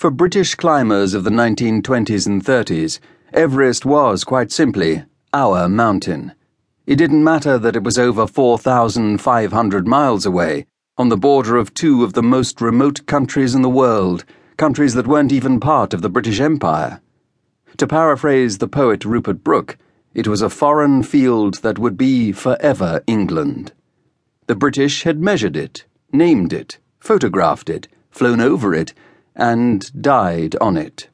For British climbers of the 1920s and 30s, Everest was quite simply our mountain. It didn't matter that it was over 4,500 miles away, on the border of two of the most remote countries in the world, countries that weren't even part of the British Empire. To paraphrase the poet Rupert Brooke, it was a foreign field that would be forever England. The British had measured it, named it, photographed it, flown over it, and died on it.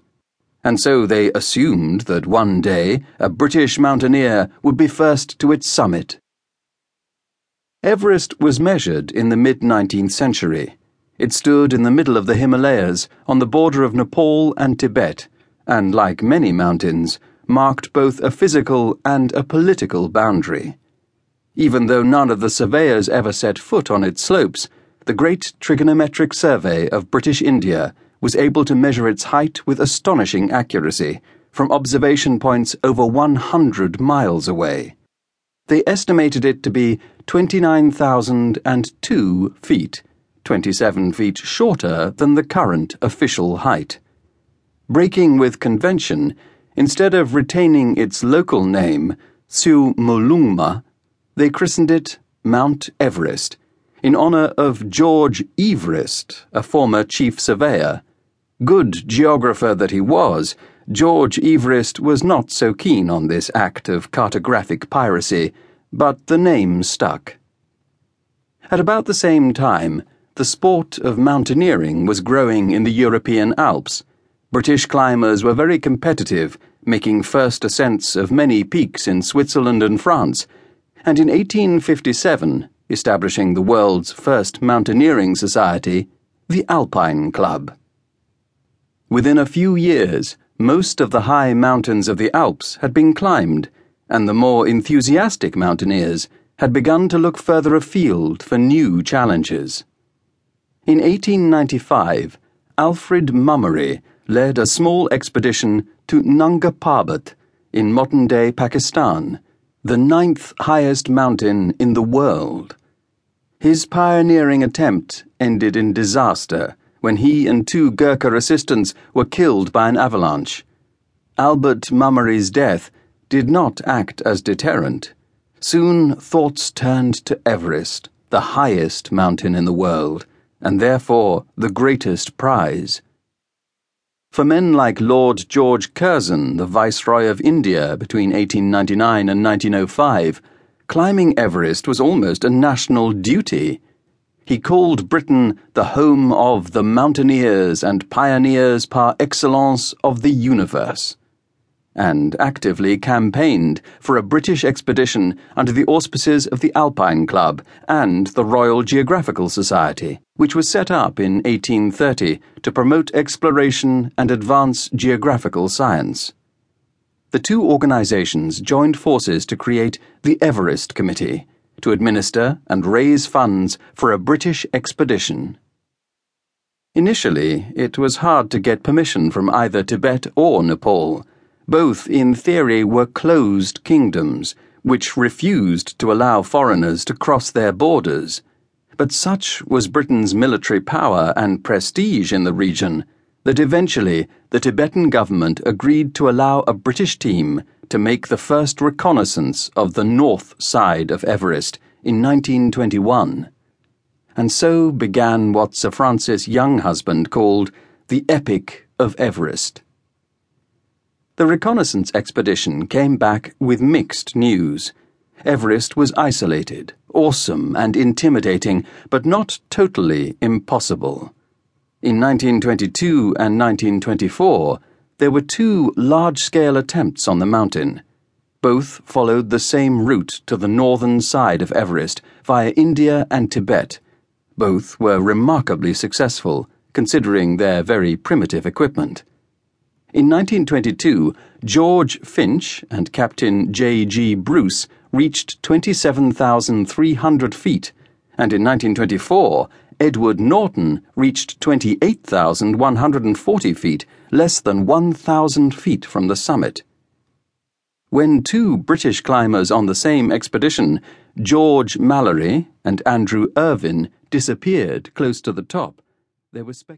And so they assumed that one day a British mountaineer would be first to its summit. Everest was measured in the mid 19th century. It stood in the middle of the Himalayas, on the border of Nepal and Tibet, and like many mountains, marked both a physical and a political boundary. Even though none of the surveyors ever set foot on its slopes, the Great Trigonometric Survey of British India was able to measure its height with astonishing accuracy from observation points over 100 miles away. They estimated it to be 29,002 feet, 27 feet shorter than the current official height. Breaking with convention, instead of retaining its local name, Chomolungma, they christened it Mount Everest in honor of George Everest, a former chief surveyor Good geographer that he was, George Everest was not so keen on this act of cartographic piracy, but the name stuck. At about the same time, the sport of mountaineering was growing in the European Alps. British climbers were very competitive, making first ascents of many peaks in Switzerland and France, and in 1857 establishing the world's first mountaineering society, the Alpine Club. Within a few years, most of the high mountains of the Alps had been climbed, and the more enthusiastic mountaineers had begun to look further afield for new challenges. In 1895, Alfred Mummery led a small expedition to Nanga Parbat in modern day Pakistan, the ninth highest mountain in the world. His pioneering attempt ended in disaster when he and two Gurkha assistants were killed by an avalanche. Albert Mummery's death did not act as deterrent. Soon thoughts turned to Everest, the highest mountain in the world, and therefore the greatest prize. For men like Lord George Curzon, the Viceroy of India between 1899 and 1905, climbing Everest was almost a national duty. He called Britain the home of the mountaineers and pioneers par excellence of the universe, and actively campaigned for a British expedition under the auspices of the Alpine Club and the Royal Geographical Society, which was set up in 1830 to promote exploration and advance geographical science. The two organizations joined forces to create the Everest Committee to administer and raise funds for a British expedition. Initially, it was hard to get permission from either Tibet or Nepal. Both, in theory, were closed kingdoms, which refused to allow foreigners to cross their borders. But such was Britain's military power and prestige in the region that eventually the Tibetan government agreed to allow a British team to make the first reconnaissance of the north side of Everest in 1921. And so began what Sir Francis Younghusband called the Epic of Everest. The reconnaissance expedition came back with mixed news. Everest was isolated, awesome, and intimidating, but not totally impossible. In 1922 and 1924, there were two large scale attempts on the mountain. Both followed the same route to the northern side of Everest via India and Tibet. Both were remarkably successful, considering their very primitive equipment. In 1922, George Finch and Captain J.G. Bruce reached 27,300 feet, and in 1924, Edward Norton reached 28,140 feet, less than 1,000 feet from the summit. When two British climbers on the same expedition, George Mallory and Andrew Irvine, disappeared close to the top, there was speculation.